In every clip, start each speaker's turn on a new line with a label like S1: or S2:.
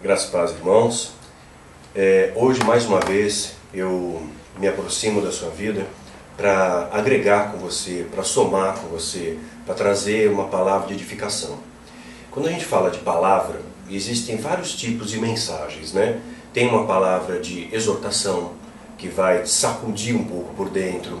S1: Graças a paz, irmãos. É, hoje, mais uma vez, eu me aproximo da sua vida para agregar com você, para somar com você, para trazer uma palavra de edificação. Quando a gente fala de palavra, existem vários tipos de mensagens, né? Tem uma palavra de exortação, que vai sacudir um pouco por dentro,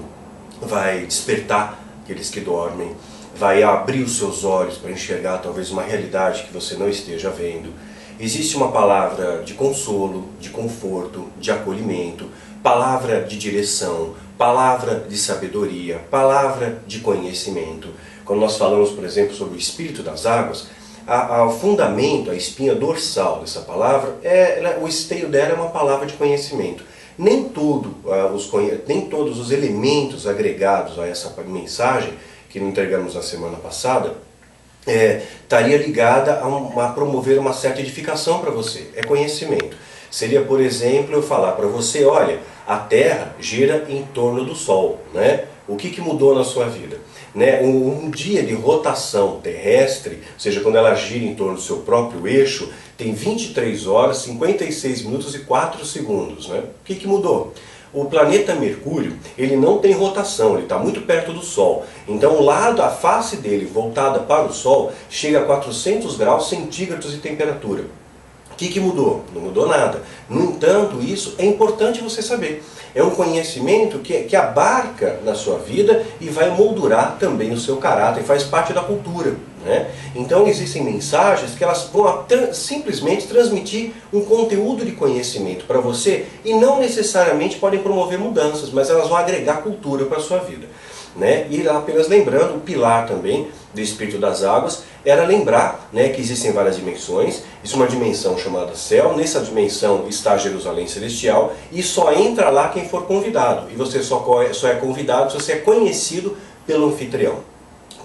S1: vai despertar aqueles que dormem, vai abrir os seus olhos para enxergar talvez uma realidade que você não esteja vendo. Existe uma palavra de consolo, de conforto, de acolhimento, palavra de direção, palavra de sabedoria, palavra de conhecimento. Quando nós falamos, por exemplo, sobre o espírito das águas, a, a, o fundamento, a espinha dorsal dessa palavra, é, ela, o esteio dela é uma palavra de conhecimento. Nem, tudo, uh, os, nem todos os elementos agregados a essa mensagem que entregamos na semana passada é, estaria ligada a, a promover uma certa edificação para você. É conhecimento. Seria, por exemplo, eu falar para você, olha, a Terra gira em torno do Sol, né? O que, que mudou na sua vida? Né? Um, um, dia de rotação terrestre, ou seja, quando ela gira em torno do seu próprio eixo, tem 23 horas, 56 minutos e 4 segundos. Né? O que, que mudou? O planeta Mercúrio, ele não tem rotação, ele está muito perto do Sol. Então o lado, a face dele voltada para o Sol, chega a 400 graus centígrados de temperatura. O que, que mudou? Não mudou nada. No entanto, isso é importante você saber. É um conhecimento que, que abarca na sua vida e vai moldurar também o seu caráter, faz parte da cultura. Né? Então existem mensagens que elas vão tra simplesmente transmitir um conteúdo de conhecimento para você e não necessariamente podem promover mudanças, mas elas vão agregar cultura para a sua vida. Né? E apenas lembrando, o pilar também do Espírito das Águas era lembrar né, que existem várias dimensões. Existe uma dimensão chamada céu, nessa dimensão está Jerusalém Celestial e só entra lá quem for convidado. E você só, só é convidado se você é conhecido pelo anfitrião.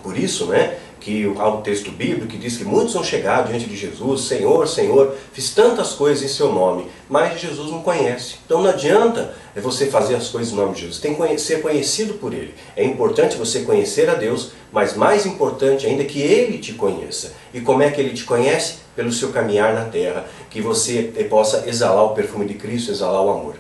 S1: Por isso, né, que há um texto bíblico que diz que muitos vão chegar diante de Jesus, Senhor, Senhor, fiz tantas coisas em seu nome, mas Jesus não conhece. Então não adianta você fazer as coisas em nome de Jesus, tem que ser conhecido por Ele. É importante você conhecer a Deus, mas mais importante ainda é que Ele te conheça. E como é que Ele te conhece? Pelo seu caminhar na terra, que você possa exalar o perfume de Cristo, exalar o amor.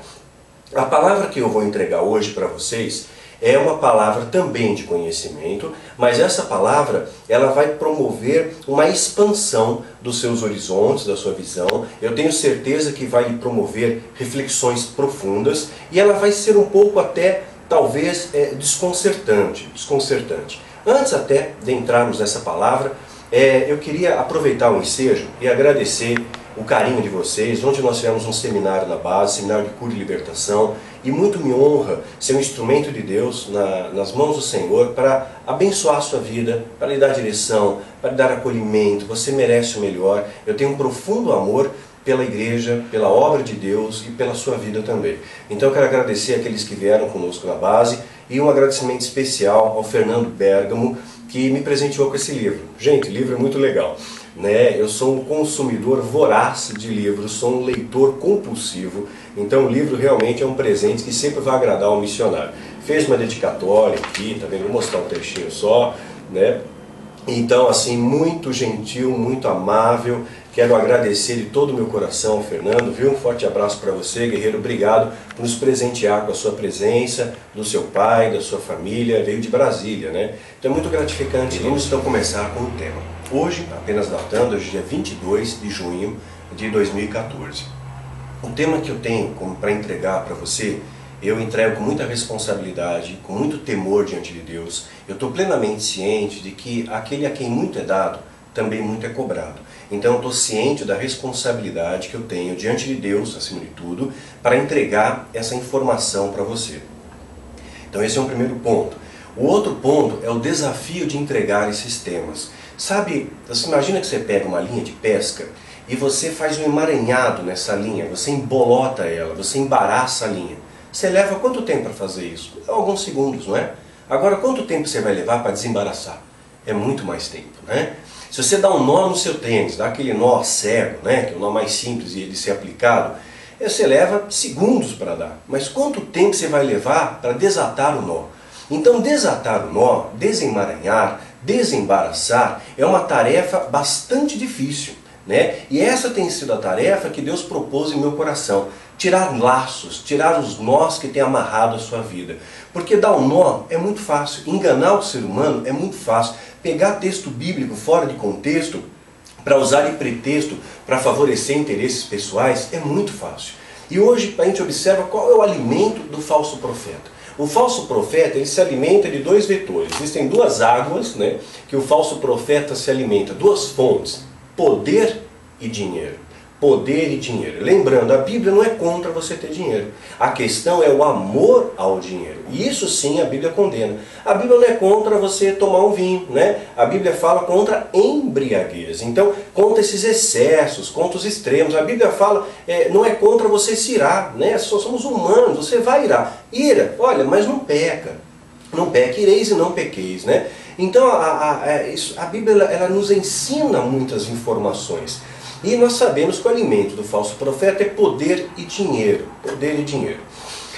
S1: A palavra que eu vou entregar hoje para vocês é uma palavra também de conhecimento, mas essa palavra ela vai promover uma expansão dos seus horizontes, da sua visão. Eu tenho certeza que vai promover reflexões profundas e ela vai ser um pouco até talvez é, desconcertante, desconcertante. Antes até de entrarmos nessa palavra, é, eu queria aproveitar o ensejo e agradecer o carinho de vocês. Ontem nós tivemos um seminário na base, seminário de cura e libertação, e muito me honra ser um instrumento de Deus na, nas mãos do Senhor para abençoar a sua vida, para lhe dar direção, para lhe dar acolhimento. Você merece o melhor. Eu tenho um profundo amor pela igreja, pela obra de Deus e pela sua vida também. Então eu quero agradecer aqueles que vieram conosco na base e um agradecimento especial ao Fernando Bergamo, que me presenteou com esse livro. Gente, o livro é muito legal. Né? Eu sou um consumidor voraz de livros, sou um leitor compulsivo, então o livro realmente é um presente que sempre vai agradar ao missionário. Fez uma dedicatória aqui, tá vendo? Vou mostrar um trechinho só, né? Então, assim, muito gentil, muito amável. Quero agradecer de todo o meu coração, Fernando, viu? Um forte abraço para você, guerreiro. Obrigado por nos presentear com a sua presença, do seu pai, da sua família. Veio de Brasília, né? Então é muito gratificante. Vamos então começar com o tema. Hoje, apenas datando, hoje é dia 22 de junho de 2014. O tema que eu tenho para entregar para você eu entrego com muita responsabilidade, com muito temor diante de Deus. Eu estou plenamente ciente de que aquele a quem muito é dado, também muito é cobrado. Então eu estou ciente da responsabilidade que eu tenho diante de Deus, acima de tudo, para entregar essa informação para você. Então esse é um primeiro ponto. O outro ponto é o desafio de entregar esses temas. Sabe, você imagina que você pega uma linha de pesca e você faz um emaranhado nessa linha, você embolota ela, você embaraça a linha. Você leva quanto tempo para fazer isso? Alguns segundos, não é? Agora, quanto tempo você vai levar para desembaraçar? É muito mais tempo, né? Se você dá um nó no seu tênis, dá aquele nó cego, né, que é o nó mais simples de ser aplicado, você leva segundos para dar. Mas quanto tempo você vai levar para desatar o nó? Então, desatar o nó, desemaranhar, desembaraçar, é uma tarefa bastante difícil. Né? E essa tem sido a tarefa que Deus propôs em meu coração. Tirar laços, tirar os nós que tem amarrado a sua vida. Porque dar um nó é muito fácil. Enganar o ser humano é muito fácil. Pegar texto bíblico fora de contexto para usar de pretexto para favorecer interesses pessoais é muito fácil. E hoje a gente observa qual é o alimento do falso profeta. O falso profeta ele se alimenta de dois vetores. Existem duas águas né, que o falso profeta se alimenta, duas fontes: poder e dinheiro poder e dinheiro. Lembrando, a Bíblia não é contra você ter dinheiro. A questão é o amor ao dinheiro. E isso sim a Bíblia condena. A Bíblia não é contra você tomar um vinho, né? A Bíblia fala contra embriaguez. Então, contra esses excessos, contra os extremos. A Bíblia fala, é, não é contra você se irar, né? Só somos humanos, você vai irar. Ira, olha, mas não peca. Não peque, ireis e não pequeis, né? Então, a, a, a, é, a Bíblia ela nos ensina muitas informações. E nós sabemos que o alimento do falso profeta é poder e dinheiro. Poder e dinheiro.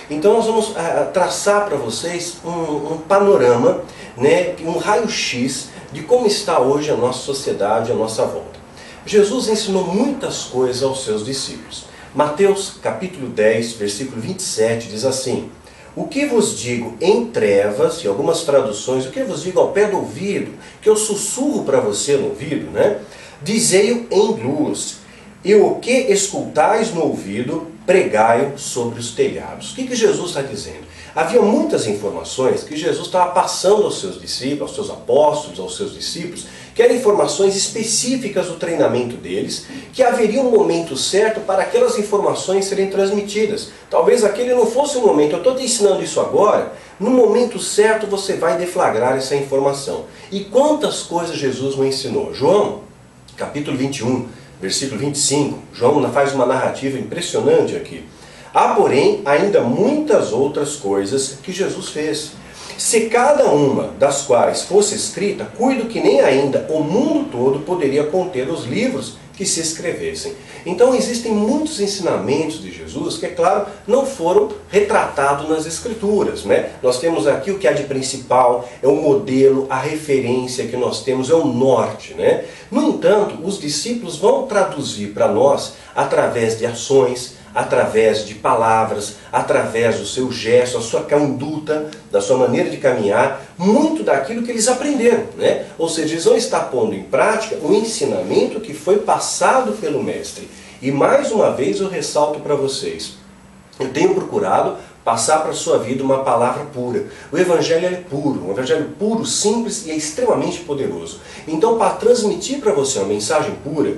S1: Então nós vamos uh, traçar para vocês um, um, panorama, né, um raio-x de como está hoje a nossa sociedade, a nossa volta. Jesus ensinou muitas coisas aos seus discípulos. Mateus capítulo 10, versículo 27 diz assim: O que vos digo em trevas, e algumas traduções, o que vos digo ao pé do ouvido, que eu sussurro para você no ouvido, né? Dizei-o em luz, e o que escutais no ouvido, pregai-o sobre os telhados. O que, que Jesus está dizendo? Havia muitas informações que Jesus estava passando aos seus discípulos, aos seus apóstolos, aos seus discípulos, que eram informações específicas do treinamento deles, que haveria um momento certo para aquelas informações serem transmitidas. Talvez aquele não fosse o momento, eu estou te ensinando isso agora, no momento certo você vai deflagrar essa informação. E quantas coisas Jesus não ensinou? João, capítulo 21, versículo 25, João faz uma narrativa impressionante aqui. Há, porém, ainda muitas outras coisas que Jesus fez. Se cada uma das quais fosse escrita, cuido que nem ainda o mundo todo poderia conter os livros que se escrevessem. Então existem muitos ensinamentos de Jesus que, é claro, não foram retratados nas Escrituras. Né? Nós temos aqui o que há de principal, é o modelo, a referência que nós temos, é o norte. Né? No entanto, os discípulos vão traduzir para nós através de ações, através de palavras, através do seu gesto, a sua conduta, da sua maneira de caminhar, muito daquilo que eles aprenderam. Né? Ou seja, eles vão estar pondo em prática o ensinamento que foi passado pelo Mestre. E mais uma vez eu ressalto para vocês, eu tenho procurado passar para a sua vida uma palavra pura. O Evangelho é puro, um Evangelho puro, simples e é extremamente poderoso. Então, para transmitir para você uma mensagem pura,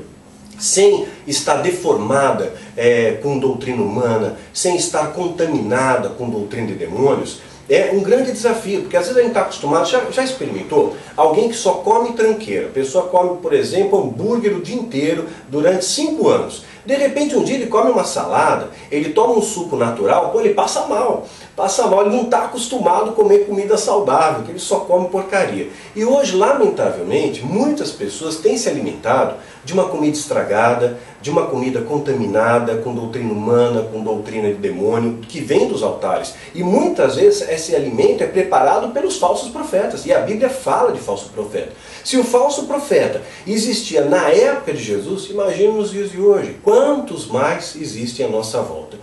S1: sem estar deformada é, com doutrina humana, sem estar contaminada com doutrina de demônios, é um grande desafio, porque às vezes a gente está acostumado, já, já experimentou? Alguém que só come tranqueira, a pessoa come, por exemplo, hambúrguer o dia inteiro durante cinco anos. De repente, um dia ele come uma salada, ele toma um suco natural, pô, ele passa mal. Passa mal, ele não está acostumado a comer comida saudável, que ele só come porcaria. E hoje, lamentavelmente, muitas pessoas têm se alimentado de uma comida estragada, de uma comida contaminada com doutrina humana, com doutrina de demônio, que vem dos altares. E muitas vezes esse alimento é preparado pelos falsos profetas. E a Bíblia fala de falso profeta. Se o falso profeta existia na época de Jesus, imagine nos dias de hoje. Quantos mais existem à nossa volta?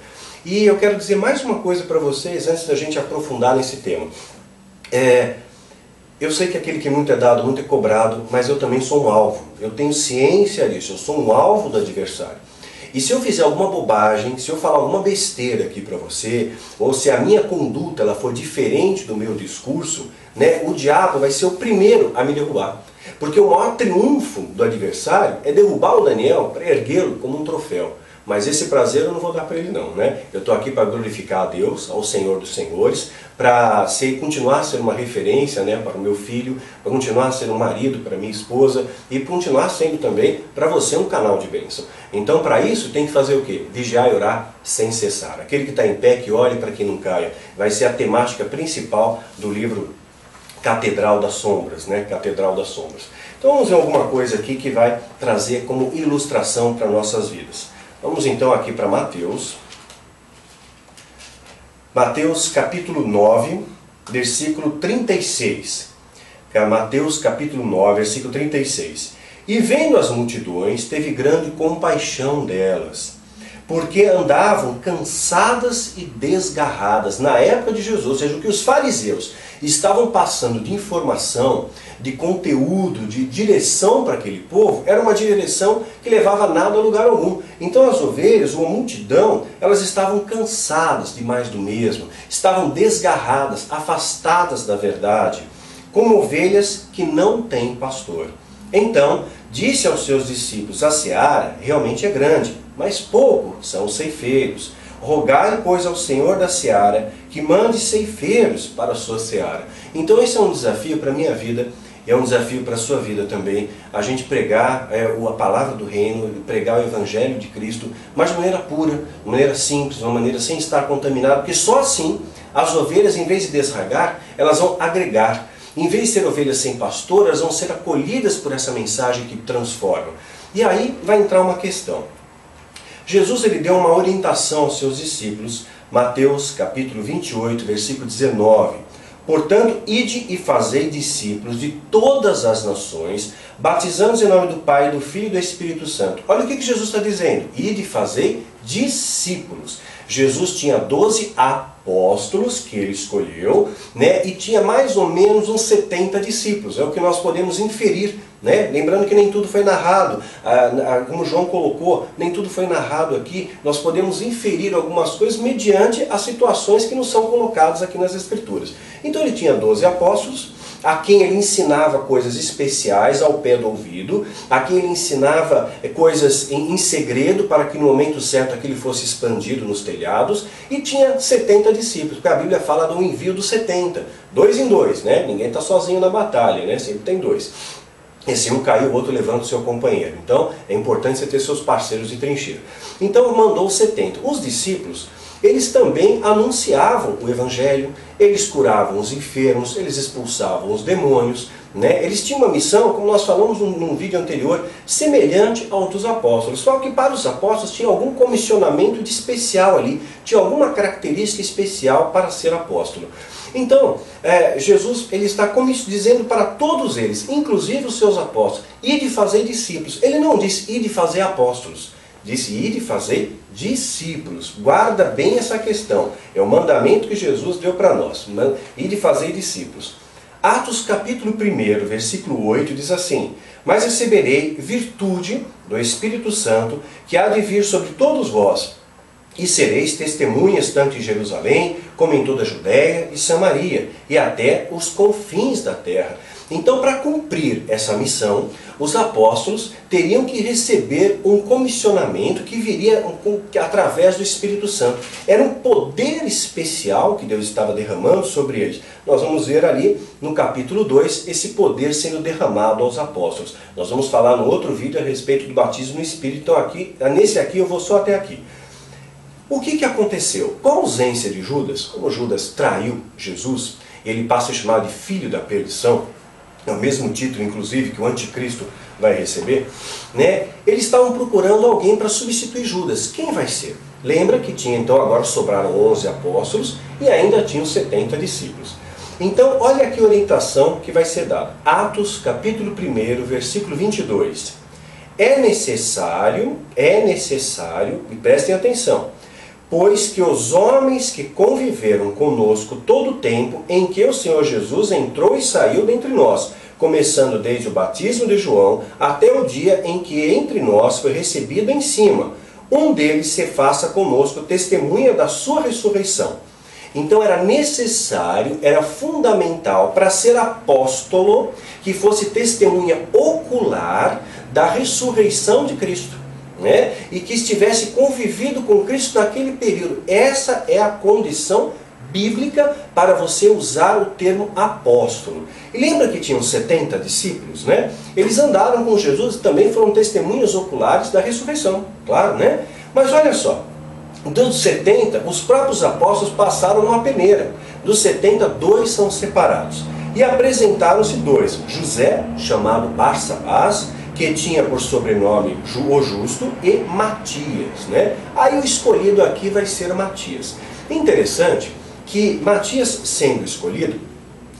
S1: E eu quero dizer mais uma coisa para vocês antes da gente aprofundar nesse tema. É, eu sei que aquele que muito é dado, muito é cobrado, mas eu também sou um alvo. Eu tenho ciência disso, eu sou um alvo do adversário. E se eu fizer alguma bobagem, se eu falar alguma besteira aqui para você, ou se a minha conduta ela for diferente do meu discurso, né, o diabo vai ser o primeiro a me derrubar. Porque o maior triunfo do adversário é derrubar o Daniel para erguê-lo como um troféu. Mas esse prazer eu não vou dar para ele não, né? Eu estou aqui para glorificar a Deus, ao Senhor dos Senhores, para ser, continuar a ser uma referência né, para o meu filho, para continuar a ser um marido para minha esposa e continuar sendo também para você um canal de bênção. Então para isso tem que fazer o quê? Vigiar e orar sem cessar. Aquele que está em pé que olhe para que não caia. Vai ser a temática principal do livro Catedral das Sombras, né? Catedral das Sombras. Então vamos ver alguma coisa aqui que vai trazer como ilustração para nossas vidas. Vamos então aqui para Mateus. Mateus capítulo 9, versículo 36. É Mateus capítulo 9, versículo 36. E vendo as multidões, teve grande compaixão delas, porque andavam cansadas e desgarradas na época de Jesus, ou seja, o que os fariseus estavam passando de informação, de conteúdo, de direção para aquele povo, era uma direção que levava nada a lugar algum. Então as ovelhas, uma multidão, elas estavam cansadas de mais do mesmo, estavam desgarradas, afastadas da verdade, como ovelhas que não têm pastor. Então, disse aos seus discípulos: A seara realmente é grande, mas pouco são os ceifeiros. Rogai, pois, ao Senhor da seara que mande ceifeiros para a sua seara. Então, esse é um desafio para a minha vida é um desafio para a sua vida também, a gente pregar é, a palavra do reino, pregar o Evangelho de Cristo, mas de maneira pura, de maneira simples, de uma maneira sem estar contaminado, porque só assim as ovelhas, em vez de desragar, elas vão agregar. Em vez de ser ovelhas sem pastor, elas vão ser acolhidas por essa mensagem que transforma. E aí vai entrar uma questão. Jesus ele deu uma orientação aos seus discípulos, Mateus capítulo 28, versículo 19. Portanto, ide e fazei discípulos de todas as nações, batizando-os em nome do Pai, do Filho e do Espírito Santo. Olha o que, Jesus está dizendo: ide e fazei discípulos. Jesus tinha 12 apóstolos que ele escolheu, né, e tinha mais ou menos uns 70 discípulos. É o que nós podemos inferir né? Lembrando que nem tudo foi narrado, ah, ah, como João colocou, nem tudo foi narrado aqui. Nós podemos inferir algumas coisas mediante as situações que nos são colocadas aqui nas Escrituras. Então ele tinha 12 apóstolos, a quem ele ensinava coisas especiais ao pé do ouvido, a quem ele ensinava eh, coisas em, segredo para que no momento certo aquilo fosse expandido nos telhados, e tinha 70 discípulos, porque a Bíblia fala do envio dos 70, dois em dois, né? ninguém está sozinho na batalha, né? sempre tem dois. Esse um caiu, o outro levanta o seu companheiro. Então é importante você ter seus parceiros de trincheira. Então mandou 70. Os discípulos, eles também anunciavam o evangelho, eles curavam os enfermos, eles expulsavam os demônios, né? Eles tinham uma missão, como nós falamos num, num vídeo anterior, semelhante ao dos apóstolos. Só que para os apóstolos tinha algum comissionamento de especial ali, tinha alguma característica especial para ser apóstolo. Então, é, Jesus ele está dizendo para todos eles, inclusive os seus apóstolos, ir de fazer discípulos. Ele não disse ir de fazer apóstolos, disse ir de fazer discípulos. Guarda bem essa questão. É o mandamento que Jesus deu para nós, ir de fazer discípulos. Atos capítulo 1, versículo 8 diz assim: Mas receberei virtude do Espírito Santo que há de vir sobre todos vós e sereis testemunhas tanto em Jerusalém, como em toda a Judéia e Samaria, e até os confins da terra. Então, para cumprir essa missão, os apóstolos teriam que receber um comissionamento que viria através do Espírito Santo. Era um poder especial que Deus estava derramando sobre eles. Nós vamos ver ali no capítulo 2 esse poder sendo derramado aos apóstolos. Nós vamos falar no outro vídeo a respeito do batismo no Espírito. Então, aqui, nesse aqui eu vou só até aqui. O que, que aconteceu? Com a ausência de Judas, como Judas traiu Jesus, ele passa a chamar de filho da perdição, é o mesmo título, inclusive, que o anticristo vai receber, né? eles estavam procurando alguém para substituir Judas. Quem vai ser? Lembra que tinha, então, agora sobraram 11 apóstolos e ainda tinham 70 discípulos. Então, olha aqui a orientação que vai ser dada. Atos, capítulo 1, versículo 22. É necessário, é necessário, e prestem atenção, pois que os homens que conviveram conosco todo o tempo em que o Senhor Jesus entrou e saiu dentre nós, começando desde o batismo de João até o dia em que entre nós foi recebido em cima, um deles se faça conosco testemunha da sua ressurreição. Então era necessário, era fundamental para ser apóstolo que fosse testemunha ocular da ressurreição de Cristo né? e que estivesse convivido com Cristo naquele período. Essa é a condição bíblica para você usar o termo apóstolo. E lembra que tinham 70 discípulos, né? Eles andaram com Jesus e também foram testemunhas oculares da ressurreição, claro, né? Mas olha só, dos 70, os próprios apóstolos passaram numa peneira. Dos 70, dois são separados. E apresentaram-se dois, José, chamado Barsabás, que tinha por sobrenome o Justo, e Matias. Né? Aí o escolhido aqui vai ser Matias. Interessante que Matias sendo escolhido,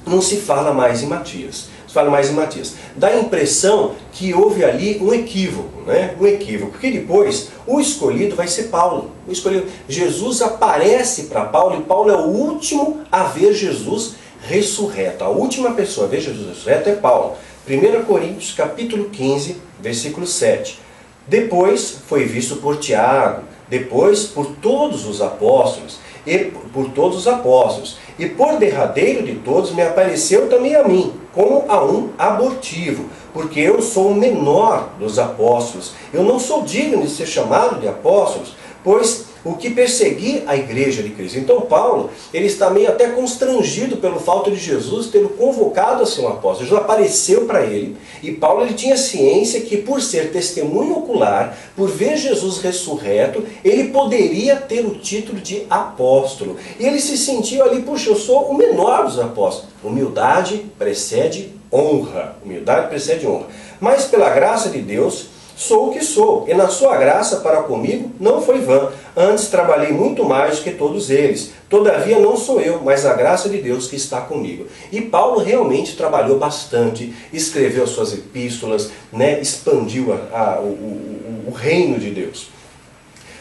S1: não se fala mais em Matias. fala mais em Matias. Dá a impressão que houve ali um equívoco, né? Um equívoco, porque depois o escolhido vai ser Paulo. O escolhido, Jesus aparece para Paulo e Paulo é o último a ver Jesus ressurreto. A última pessoa a ver Jesus ressurreto é Paulo. 1 Coríntios capítulo 15, versículo 7. Depois foi visto por Tiago, depois por todos os apóstolos, e por todos os apóstolos. E por derradeiro de todos me apareceu também a mim, como a um abortivo, porque eu sou o menor dos apóstolos. Eu não sou digno de ser chamado de apóstolos, pois o que persegui a igreja de Cristo. Então Paulo, ele está meio até constrangido pelo fato de Jesus ter convocado a ser um apóstolo. Jesus apareceu para ele e Paulo ele tinha ciência que por ser testemunho ocular, por ver Jesus ressurreto, ele poderia ter o título de apóstolo. E ele se sentiu ali, puxa, eu sou o menor dos apóstolos. Humildade precede honra. Humildade precede honra. Mas pela graça de Deus, Sou o que sou, e na sua graça para comigo não foi vã. Antes trabalhei muito mais do que todos eles. Todavia não sou eu, mas a graça de Deus que está comigo. E Paulo realmente trabalhou bastante, escreveu suas epístolas, né, expandiu a, a, o, o, o reino de Deus.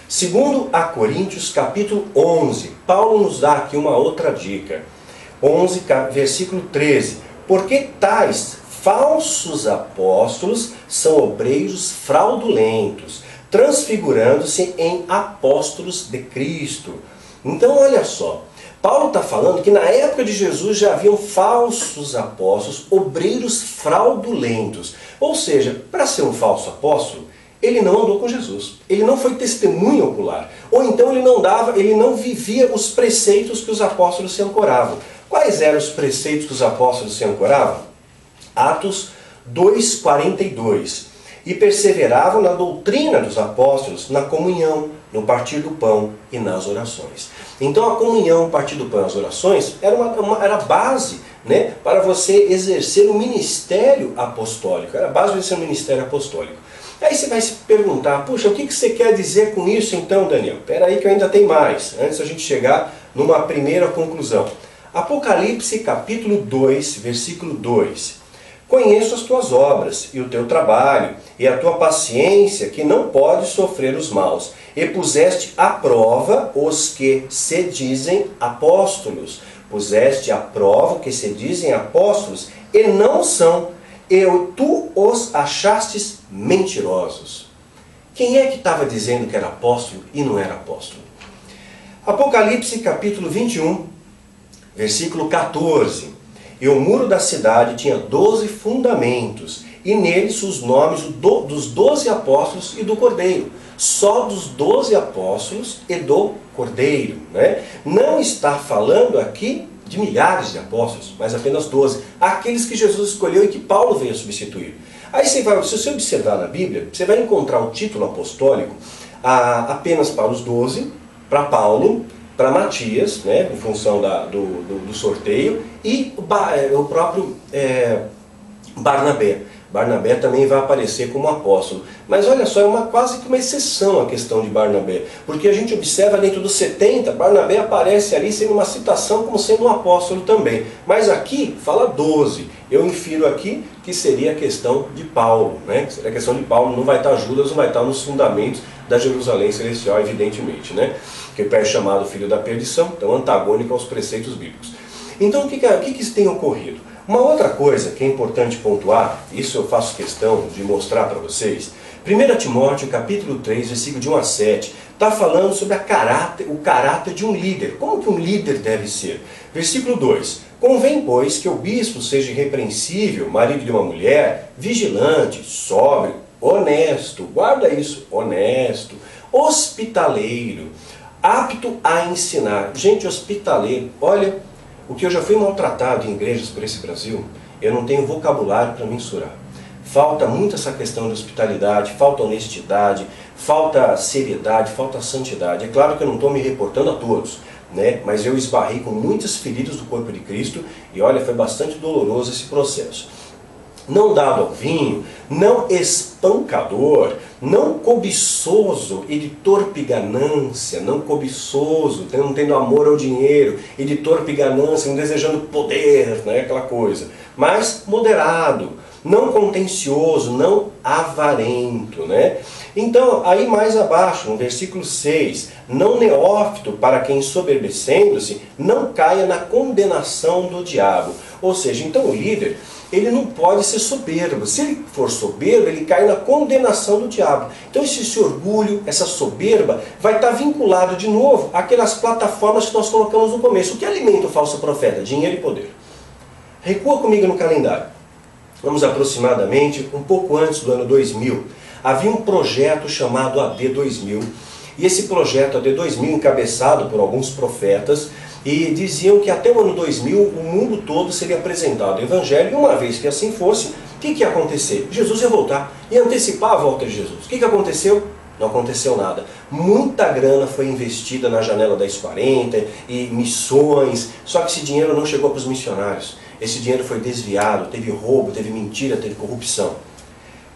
S1: Segundo a Coríntios capítulo 11, Paulo nos dá aqui uma outra dica. 11, versículo 13. Porque tais falsos apóstolos são obreiros fraudulentos, transfigurando-se em apóstolos de Cristo. Então, olha só, Paulo está falando que na época de Jesus já haviam falsos apóstolos, obreiros fraudulentos. Ou seja, para ser um falso apóstolo, ele não andou com Jesus. Ele não foi testemunho ocular. Ou então ele não dava, ele não vivia os preceitos que os apóstolos se ancoravam. Quais eram os preceitos que os apóstolos se ancoravam? Atos 2,42. E perseveravam na doutrina dos apóstolos, na comunhão, no partir do pão e nas orações. Então a comunhão, o partir do pão e as orações era, uma, uma, era base né, para você exercer o ministério apostólico. Era a base para exercer o ministério apostólico. Aí você vai se perguntar, puxa, o que você quer dizer com isso então, Daniel? Espera aí que eu ainda tem mais, antes da gente chegar numa primeira conclusão. Apocalipse capítulo 2, versículo 2. Conheço as tuas obras e o teu trabalho e a tua paciência, que não pode sofrer os maus, e puseste à prova os que se dizem apóstolos. Puseste à prova que se dizem apóstolos e não são, e tu os achastes mentirosos. Quem é que estava dizendo que era apóstolo e não era apóstolo? Apocalipse capítulo 21, versículo 14. E o muro da cidade tinha doze fundamentos, e neles os nomes dos doze apóstolos e do Cordeiro. Só dos doze apóstolos e do Cordeiro. Né? Não está falando aqui de milhares de apóstolos, mas apenas doze. Aqueles que Jesus escolheu e que Paulo veio substituir. Aí você vai, se você observar na Bíblia, você vai encontrar o título apostólico apenas para os doze, para Paulo, para Matias, né, em função da, do, do, do, sorteio, e o, é, o próprio é, Barnabé. Barnabé também vai aparecer como apóstolo. Mas olha só, é uma, quase que uma exceção a questão de Barnabé. Porque a gente observa dentro dos 70, Barnabé aparece ali sendo uma citação como sendo um apóstolo também. Mas aqui fala 12. Eu infiro aqui que seria a questão de Paulo. Né? Seria a questão de Paulo, não vai estar Judas, não vai estar nos fundamentos da Jerusalém Celestial, evidentemente. Né? Que é chamado filho da perdição, então antagônico aos preceitos bíblicos. Então o que, que, o que, que tem ocorrido? Uma outra coisa que é importante pontuar, isso eu faço questão de mostrar para vocês, 1 Timóteo capítulo 3, versículo de 1 a 7, está falando sobre caráter, o caráter de um líder. Como que um líder deve ser? Versículo 2. Convém, pois, que o bispo seja irrepreensível, marido de uma mulher, vigilante, sóbrio, honesto, guarda isso, honesto, hospitaleiro, apto a ensinar. Gente hospitaleiro, olha, o que eu já fui maltratado em igrejas por esse Brasil, eu não tenho vocabulário para mensurar. Falta muito essa questão de hospitalidade, falta honestidade, falta seriedade, falta santidade. É claro que eu não estou me reportando a todos, né? mas eu esbarrei com muitas feridas do corpo de Cristo e olha, foi bastante doloroso esse processo não dado ao vinho, não espancador, não cobiçoso e de torpe ganância, não cobiçoso, não tendo amor ao dinheiro e de torpe ganância, não desejando poder, né, aquela coisa. mas moderado, não contencioso, não avarento, né? Então, aí mais abaixo, no versículo 6, não neófito para quem soberbecendo-se não caia na condenação do diabo. Ou seja, então o líder, ele não pode ser soberbo. Se ele for soberbo, ele cai na condenação do diabo. Então esse, esse orgulho, essa soberba, vai estar vinculado de novo àquelas plataformas que nós colocamos no começo. O que alimenta o falso profeta? Dinheiro e poder. Recua comigo no calendário. Vamos aproximadamente um pouco antes do ano 2000 havia um projeto chamado AD 2000. E esse projeto AD 2000, encabeçado por alguns profetas, e diziam que até o ano 2000 o mundo todo seria apresentado o Evangelho, e uma vez que assim fosse, o que, que ia acontecer? Jesus ia voltar, ia antecipar a volta de Jesus. O que, que aconteceu? Não aconteceu nada. Muita grana foi investida na janela 1040 e missões, só que esse dinheiro não chegou para os missionários. Esse dinheiro foi desviado, teve roubo, teve mentira, teve corrupção.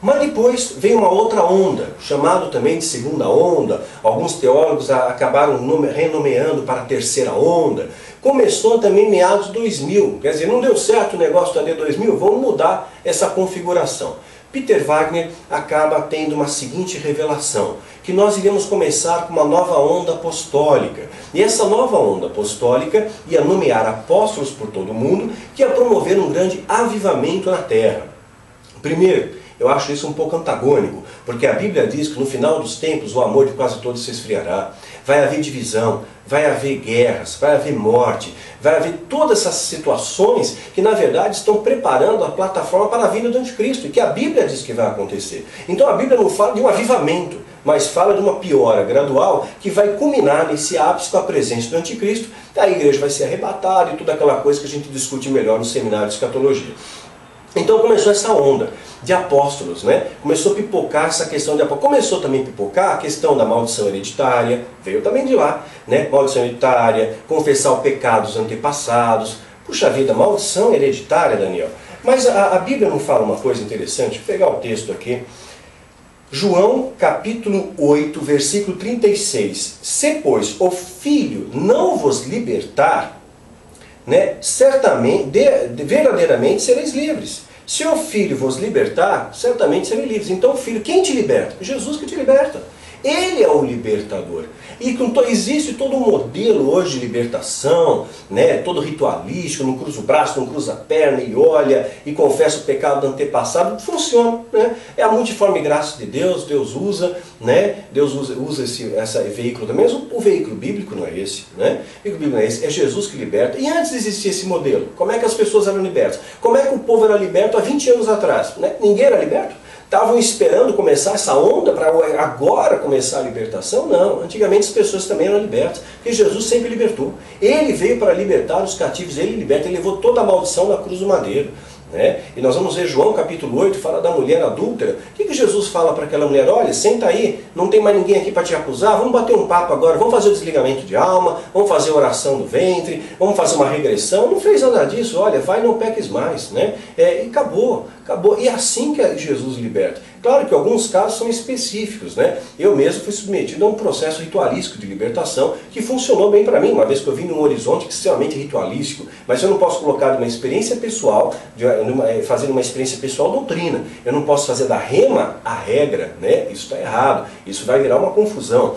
S1: Mas depois veio uma outra onda, chamado também de segunda onda. Alguns teólogos acabaram renomeando para terceira onda. Começou também meados de 2000. Quer dizer, não deu certo o negócio da D2000, vamos mudar essa configuração. Peter Wagner acaba tendo uma seguinte revelação, que nós iremos começar com uma nova onda apostólica. E essa nova onda apostólica ia nomear apóstolos por todo o mundo, que ia promover um grande avivamento na terra. Primeiro, eu acho isso um pouco antagônico, porque a Bíblia diz que no final dos tempos o amor de quase todos se esfriará. Vai haver divisão, vai haver guerras, vai haver morte, vai haver todas essas situações que na verdade estão preparando a plataforma para a vinda do anticristo, e que a Bíblia diz que vai acontecer. Então a Bíblia não fala de um avivamento, mas fala de uma piora gradual que vai culminar nesse ápice com a presença do anticristo, a igreja vai ser arrebatada e toda aquela coisa que a gente discute melhor no seminário de escatologia. Então começou essa onda de apóstolos, né? Começou a pipocar essa questão de apóstolos. Começou também a pipocar a questão da maldição hereditária, veio também de lá, né? Maldição hereditária, confessar o pecado dos antepassados. Puxa vida, maldição hereditária, Daniel. Mas a, a Bíblia não fala uma coisa interessante? Vou pegar o texto aqui. João capítulo 8, versículo 36. Se, pois, o Filho não vos libertar, né, certamente, de, verdadeiramente sereis livres. Se o Filho vos libertar, certamente sereis livres. Então Filho, quem te liberta? Jesus que te liberta. Ele é o libertador. E existe todo um modelo hoje de libertação, né, todo ritualístico, não cruza o braço, não cruza a perna e olha e confessa o pecado do antepassado, funciona. Né? É a multiforme graça de Deus, Deus usa, né? Deus usa, usa esse essa veículo também, mas o, o, veículo bíblico não é esse. Né? O veículo bíblico não é esse, é Jesus que liberta. E antes de existir esse modelo, como é que as pessoas eram libertas? Como é que o povo era liberto há 20 anos atrás? Né? Ninguém era liberto? Estavam esperando começar essa onda para agora começar a libertação? Não. Antigamente as pessoas também eram libertas, porque Jesus sempre libertou. Ele veio para libertar os cativos, ele liberta, ele levou toda a maldição na cruz do madeiro. Né? E nós vamos ver João capítulo 8, fala da mulher adúltera. O que, que Jesus fala para aquela mulher? Olha, senta aí, não tem mais ninguém aqui para te acusar, vamos bater um papo agora, vamos fazer o desligamento de alma, vamos fazer oração do ventre, vamos fazer uma regressão. Não fez nada disso, olha, vai não peques mais. Né? É, e acabou, acabou. E é assim que Jesus liberta. Claro que alguns casos são específicos, né? Eu mesmo fui submetido a um processo ritualístico de libertação que funcionou bem para mim, uma vez que eu vim num horizonte extremamente ritualístico, mas eu não posso colocar uma experiência pessoal, de uma, eh, fazer uma experiência pessoal doutrina. Eu não posso fazer da rema a regra, né? Isso está errado. Isso vai virar uma confusão.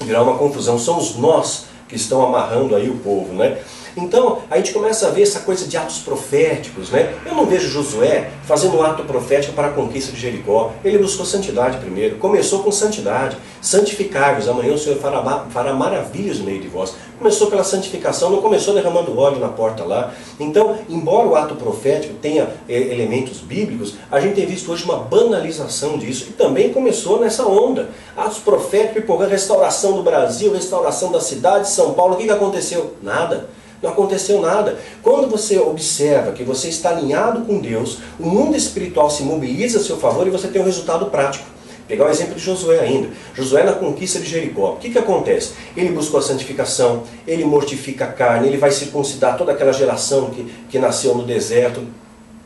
S1: Virar uma confusão. Somos nós que estão amarrando aí o povo, né? Então, a gente começa a ver essa coisa de atos proféticos, né? Eu não vejo Josué fazendo um ato profético para a conquista de Jericó. Ele buscou santidade primeiro. Começou com santidade. Santificai-vos, amanhã o Senhor fará, fará maravilhas no meio de vós. Começou pela santificação, não começou derramando óleo na porta lá. Então, embora o ato profético tenha eh, elementos bíblicos, a gente tem visto hoje uma banalização disso. E também começou nessa onda. Atos proféticos, restauração do Brasil, restauração da cidade, São Paulo. O que aconteceu? Nada. Não aconteceu nada. Quando você observa que você está alinhado com Deus, o mundo espiritual se mobiliza a seu favor e você tem um resultado prático. Pegar o exemplo de Josué ainda. Josué na conquista de Jericó. O que, que acontece? Ele buscou a santificação, ele mortifica a carne, ele vai circuncidar toda aquela geração que, que nasceu no deserto.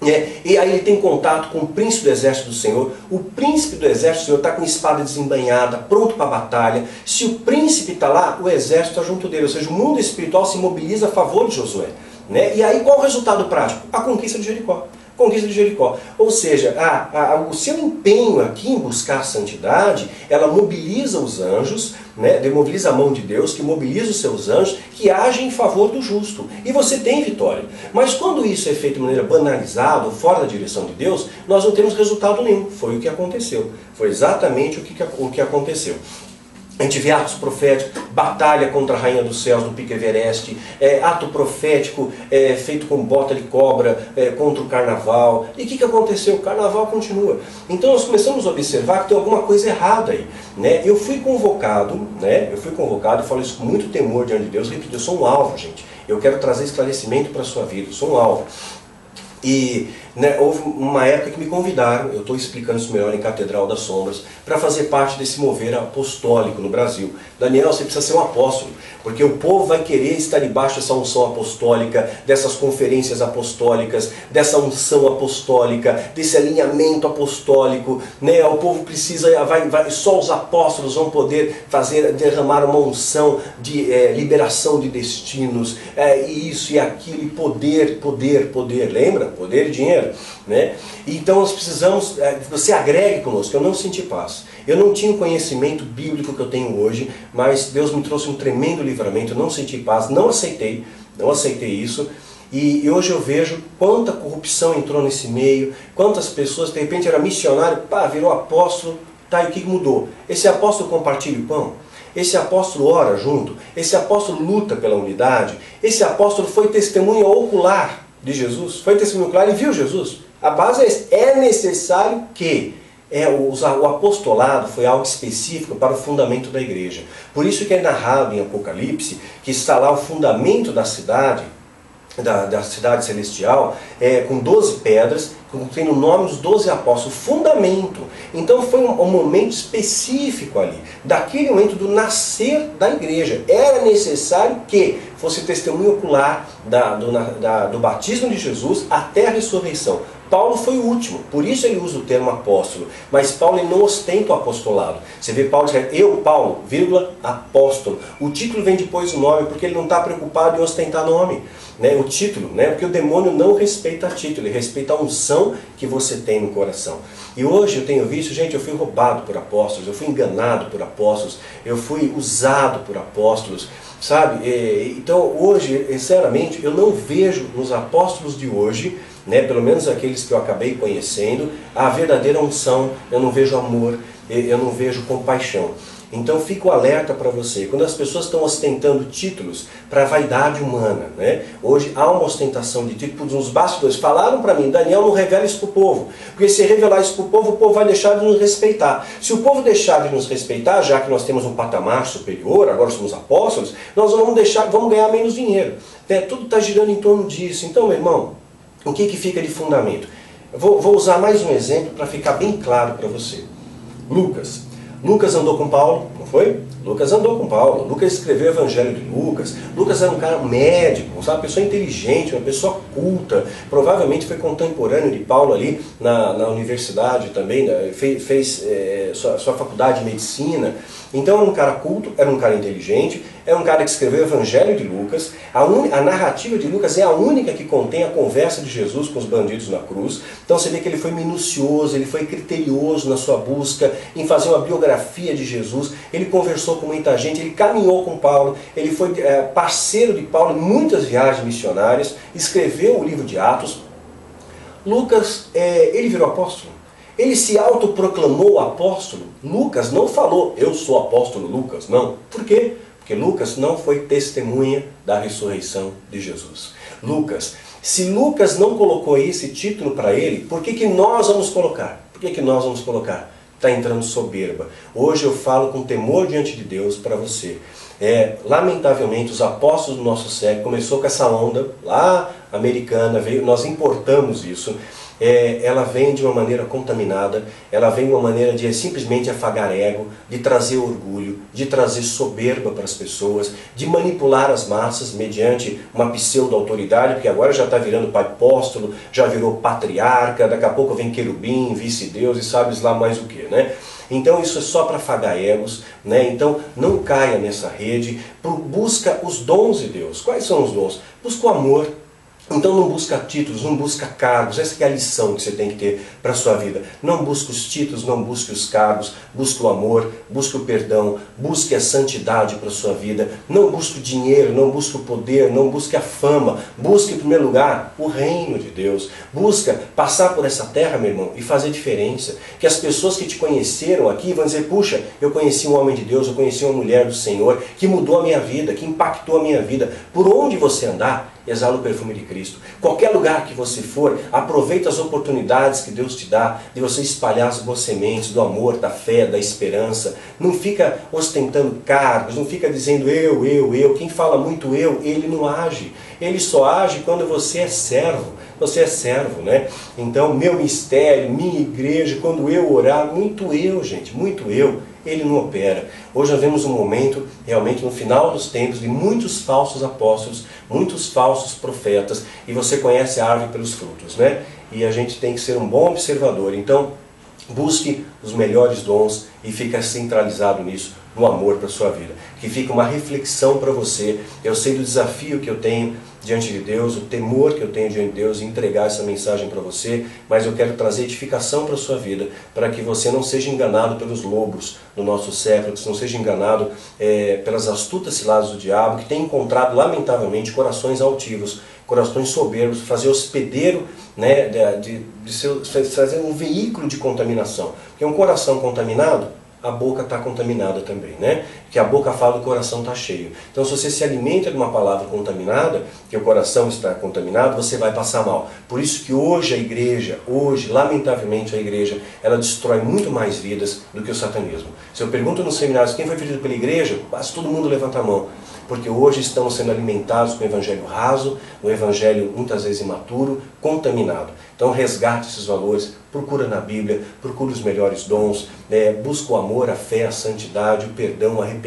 S1: É, e aí ele tem contato com o príncipe do exército do Senhor. O príncipe do exército do Senhor está com espada desembanhada, pronto para a batalha. Se o príncipe está lá, o exército está junto dele. Ou seja, o mundo espiritual se mobiliza a favor de Josué. Né? E aí qual o resultado prático? A conquista de Jericó conquista de Jericó. Ou seja, a, a, o seu empenho aqui em buscar a santidade, ela mobiliza os anjos, né, demobiliza a mão de Deus, que mobiliza os seus anjos, que agem em favor do justo. E você tem vitória. Mas quando isso é feito de maneira banalizada, fora da direção de Deus, nós não temos resultado nenhum. Foi o que aconteceu. Foi exatamente o que, o que aconteceu. A gente vê atos proféticos, batalha contra a rainha dos céus no Pico Everest, é, ato profético é, feito com bota de cobra é, contra o carnaval. E o que, que aconteceu? O carnaval continua. Então nós começamos a observar que tem alguma coisa errada aí. Né? Eu fui convocado, né? eu fui convocado, e falo isso com muito temor diante de Deus, repito, eu sou um alvo, gente. Eu quero trazer esclarecimento para a sua vida, eu sou um alvo. E né, houve uma época que me convidaram, eu estou explicando isso melhor em Catedral das Sombras, para fazer parte desse mover apostólico no Brasil. Daniel, você precisa ser um apóstolo, porque o povo vai querer estar debaixo dessa unção apostólica, dessas conferências apostólicas, dessa unção apostólica, desse alinhamento apostólico. Né? O povo precisa, vai, vai, só os apóstolos vão poder fazer, derramar uma unção de é, liberação de destinos, é, e isso e aquilo, e poder, poder, poder. Lembra? Poder e dinheiro dinheiro. Né? Então nós precisamos, é, você agregue conosco, eu não senti paz. Eu não tinha o conhecimento bíblico que eu tenho hoje, mas Deus me trouxe um tremendo livramento, eu não senti paz, não aceitei, não aceitei isso. E, hoje eu vejo quanta corrupção entrou nesse meio, quantas pessoas, de repente era missionário, pá, virou apóstolo, tá, e o que mudou? Esse apóstolo compartilha o pão? Esse apóstolo ora junto? Esse apóstolo luta pela unidade? Esse apóstolo foi testemunha ocular de Jesus, foi testemunho claro e viu Jesus. A base é, é necessário que é, o, o apostolado foi algo específico para o fundamento da igreja. Por isso que é narrado em Apocalipse que está lá o fundamento da cidade, da, da cidade celestial, é, com 12 pedras, tem o nome dos 12 apóstolos, fundamento. Então foi um, um, momento específico ali, daquele momento do nascer da igreja. Era necessário que fosse testemunho ocular da, do, da, do batismo de Jesus até a ressurreição. Paulo foi o último, por isso ele usa o termo apóstolo. Mas Paulo não ostenta o apostolado. Você vê Paulo dizendo, eu, Paulo, vírgula, apóstolo. O título vem depois do nome, porque ele não está preocupado em ostentar nome né, o título, né, porque o demônio não respeita título, ele respeita a unção que você tem no coração. E hoje eu tenho visto, gente, eu fui roubado por apóstolos, eu fui enganado por apóstolos, eu fui usado por apóstolos, sabe? então hoje, sinceramente, eu não vejo nos apóstolos de hoje, né, pelo menos aqueles que eu acabei conhecendo, a verdadeira unção, eu não vejo amor, eu não vejo compaixão. Então fica o alerta para você. Quando as pessoas estão ostentando títulos para vaidade humana, né? hoje há uma ostentação de títulos nos bastidores. Falaram para mim, Daniel, não revela isso para o povo. Porque se revelar isso para o povo, o povo vai deixar de nos respeitar. Se o povo deixar de nos respeitar, já que nós temos um patamar superior, agora somos apóstolos, nós vamos deixar, vamos ganhar menos dinheiro. É, tudo está girando em torno disso. Então, meu irmão, o que, que fica de fundamento? Vou, vou usar mais um exemplo para ficar bem claro para você. Lucas, Lucas andou com Paulo, não foi? Lucas andou com Paulo. Lucas escreveu o Evangelho de Lucas. Lucas era um cara médico, sabe? uma pessoa inteligente, uma pessoa culta. Provavelmente foi contemporâneo de Paulo ali na, na universidade também, né? fez, fez é, sua, sua faculdade de medicina. Então era um cara culto, era um cara inteligente, é um cara que escreveu o Evangelho de Lucas. A, un... a, narrativa de Lucas é a única que contém a conversa de Jesus com os bandidos na cruz. Então você vê que ele foi minucioso, ele foi criterioso na sua busca em fazer uma biografia de Jesus. Ele conversou com muita gente, ele caminhou com Paulo, ele foi é, parceiro de Paulo em muitas viagens missionárias, escreveu o livro de Atos. Lucas, é, ele virou apóstolo. Ele se autoproclamou apóstolo. Lucas não falou, eu sou apóstolo Lucas. Não. Por quê? Porque Lucas não foi testemunha da ressurreição de Jesus. Lucas, se Lucas não colocou esse título para ele, por que, que nós vamos colocar? Por que, que nós vamos colocar? Está entrando soberba. Hoje eu falo com temor diante de Deus para você. É, lamentavelmente, os apóstolos do nosso século começou com essa onda lá americana, veio, nós importamos isso é, ela vem de uma maneira contaminada, ela vem de uma maneira de simplesmente afagar ego, de trazer orgulho, de trazer soberba para as pessoas, de manipular as massas mediante uma pseudo-autoridade, porque agora já está virando pai apóstolo, já virou patriarca, daqui a pouco vem querubim, vice-deus e sabes lá mais o que, né? Então isso é só para afagar egos, né? Então não caia nessa rede, busca os dons de Deus. Quais são os dons? Busca o amor, Então não busca títulos, não busca cargos. Essa é a lição que você tem que ter para a sua vida. Não busque os títulos, não busque os cargos, busque o amor, busque o perdão, busque a santidade para a sua vida. Não busque o dinheiro, não busque o poder, não busque a fama. Busque em primeiro lugar o reino de Deus. Busca passar por essa terra, meu irmão, e fazer diferença. Que as pessoas que te conheceram aqui vão dizer, puxa, eu conheci um homem de Deus, eu conheci uma mulher do Senhor, que mudou a minha vida, que impactou a minha vida. Por onde você andar, exala o perfume de Cristo. Qualquer lugar que você for, aproveita as oportunidades que Deus te dá de você espalhar as boas sementes do amor, da fé, da esperança. Não fica ostentando cargos, não fica dizendo eu, eu, eu. Quem fala muito eu, ele não age. Ele só age quando você é servo. Você é servo, né? Então, meu mistério, minha igreja, quando eu orar, muito eu, gente, muito eu ele não opera. Hoje nós vemos um momento, realmente no final dos tempos, de muitos falsos apóstolos, muitos falsos profetas, e você conhece a árvore pelos frutos, né? E a gente tem que ser um bom observador. Então, busque os melhores dons e fica centralizado nisso, no amor para sua vida. Que fica uma reflexão para você. Eu sei do desafio que eu tenho diante de Deus, o temor que eu tenho diante de Deus e entregar essa mensagem para você, mas eu quero trazer edificação para a sua vida, para que você não seja enganado pelos lobos do nosso século, que você não seja enganado é, pelas astutas ciladas do diabo, que tem encontrado, lamentavelmente, corações altivos, corações soberbos, fazer hospedeiro, né, de, de, seu, fazer um veículo de contaminação. Porque um coração contaminado, a boca está contaminada também, né? Que a boca fala o coração está cheio. Então, se você se alimenta de uma palavra contaminada, que o coração está contaminado, você vai passar mal. Por isso que hoje a igreja, hoje, lamentavelmente a igreja, ela destrói muito mais vidas do que o satanismo. Se eu pergunto nos seminários quem foi ferido pela igreja, quase todo mundo levanta a mão porque hoje estamos sendo alimentados com o evangelho raso, um evangelho muitas vezes imaturo, contaminado. Então resgate esses valores, procura na Bíblia, procura os melhores dons, né? busca o amor, a fé, a santidade, o perdão, o arrependimento.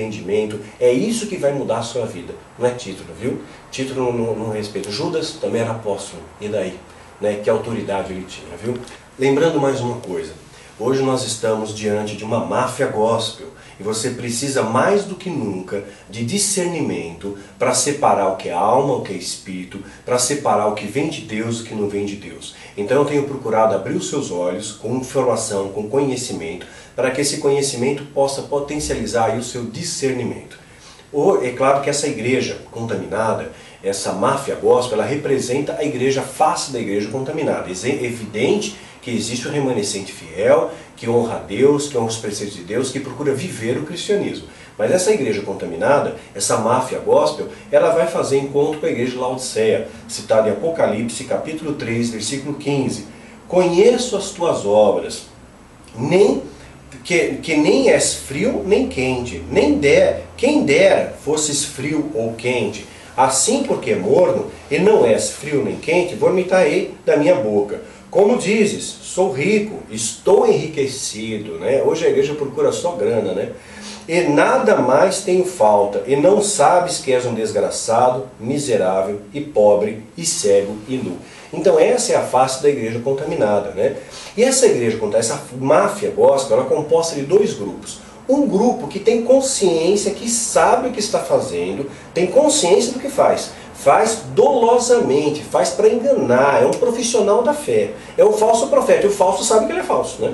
S1: É isso que vai mudar a sua vida, não é título, viu? Título não, não respeito. Judas também era apóstolo, e daí? Né? Que autoridade ele tinha, viu? Lembrando mais uma coisa, hoje nós estamos diante de uma máfia gospel, e você precisa mais do que nunca de discernimento para separar o que é alma, o que é espírito, para separar o que vem de Deus e o que não vem de Deus. Então eu tenho procurado abrir os seus olhos com informação, com conhecimento, para que esse conhecimento possa potencializar o seu discernimento. Ou, é claro que essa igreja contaminada, essa máfia gospel, ela representa a igreja face da igreja contaminada. É evidente que existe o remanescente fiel, que honra a Deus, que honra os preceitos de Deus, que procura viver o cristianismo. Mas essa igreja contaminada, essa máfia gospel, ela vai fazer encontro com a igreja de Laodiceia, citada em Apocalipse, capítulo 3, versículo 15. Conheço as tuas obras, nem que, que nem és frio nem quente, nem der, quem dera fosses frio ou quente. Assim porque é morno, e não és frio nem quente, vomitarei da minha boca. Como dizes, sou rico, estou enriquecido, né? Hoje a igreja procura só grana, né? E nada mais tenho falta, e não sabes que és um desgraçado, miserável e pobre, e cego e nu. Então essa é a face da igreja contaminada, né? E essa igreja essa máfia gospel, ela é composta de dois grupos. Um grupo que tem consciência, que sabe o que está fazendo, tem consciência do que faz faz dolosamente, faz para enganar, é um profissional da fé. É um falso profeta, e o falso sabe que ele é falso. Né?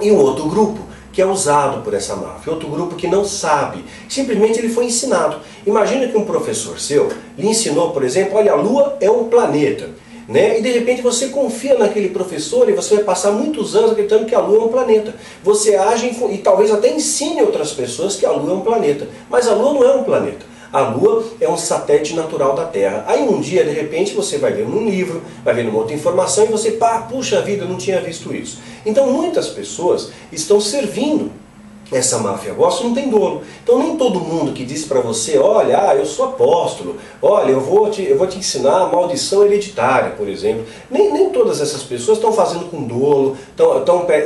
S1: E um outro grupo que é usado por essa máfia, outro grupo que não sabe, simplesmente ele foi ensinado. Imagina que um professor seu lhe ensinou, por exemplo, olha, a Lua é um planeta. Né? E de repente você confia naquele professor e você vai passar muitos anos acreditando que a Lua é um planeta. Você age e talvez até ensine outras pessoas que a Lua é um planeta. Mas a Lua não é um planeta. A Lua é um satélite natural da Terra. Aí um dia, de repente, você vai ver num livro, vai ver numa outra informação e você, pá, puxa vida, eu não tinha visto isso. Então muitas pessoas estão servindo essa máfia gosta não tem dono. Então nem todo mundo que diz para você, olha, ah, eu sou apóstolo, olha, eu vou te, eu vou te ensinar a maldição hereditária, por exemplo. Nem, nem todas essas pessoas estão fazendo com dolo,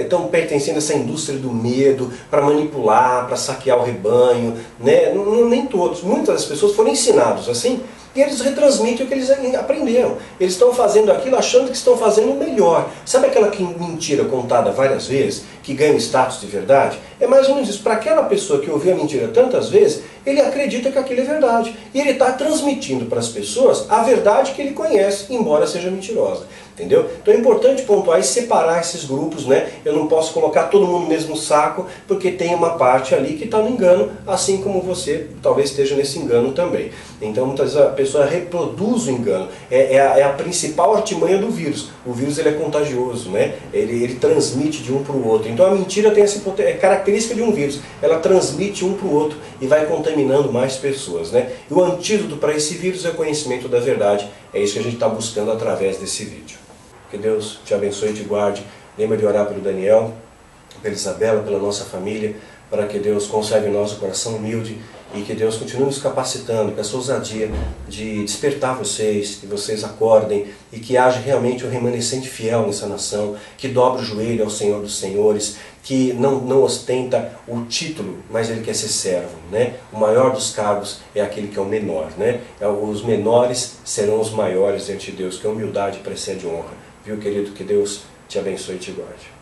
S1: estão pertencendo a essa indústria do medo para manipular, para saquear o rebanho. Né? nem todos. Muitas das pessoas foram ensinados assim e eles retransmitem o que eles aprenderam. Eles estão fazendo aquilo achando que estão fazendo melhor. Sabe aquela mentira contada várias vezes, que ganha status de verdade? É mais ou menos isso. Para aquela pessoa que ouviu a mentira tantas vezes, ele acredita que aquilo é verdade. E ele está transmitindo para as pessoas a verdade que ele conhece, embora seja mentirosa. Entendeu? Então é importante pontuar e separar esses grupos, né? Eu não posso colocar todo mundo no mesmo saco, porque tem uma parte ali que está no engano, assim como você talvez esteja nesse engano também. Então muitas vezes a pessoa reproduz o engano. É, é, a, é a, principal artimanha do vírus. O vírus ele é contagioso, né? Ele, ele transmite de um para o outro. Então a mentira tem essa é característica de um vírus. Ela transmite um para o outro e vai contaminando mais pessoas, né? E o antídoto para esse vírus é o conhecimento da verdade. É isso que a gente está buscando através desse vídeo. Que Deus te abençoe e te guarde. Lembra de orar pelo Daniel, pela Isabela, pela nossa família, para que Deus conserve em nós o coração humilde e que Deus continue nos capacitando com essa ousadia de despertar vocês, que vocês acordem e que haja realmente um remanescente fiel nessa nação, que dobre o joelho ao Senhor dos Senhores, que não, não ostenta o título, mas ele quer ser servo. Né? O maior dos cargos é aquele que é o menor. Né? É, os menores serão os maiores diante de Deus, que a humildade precede honra. Viu, querido? Que Deus te abençoe e te guarde.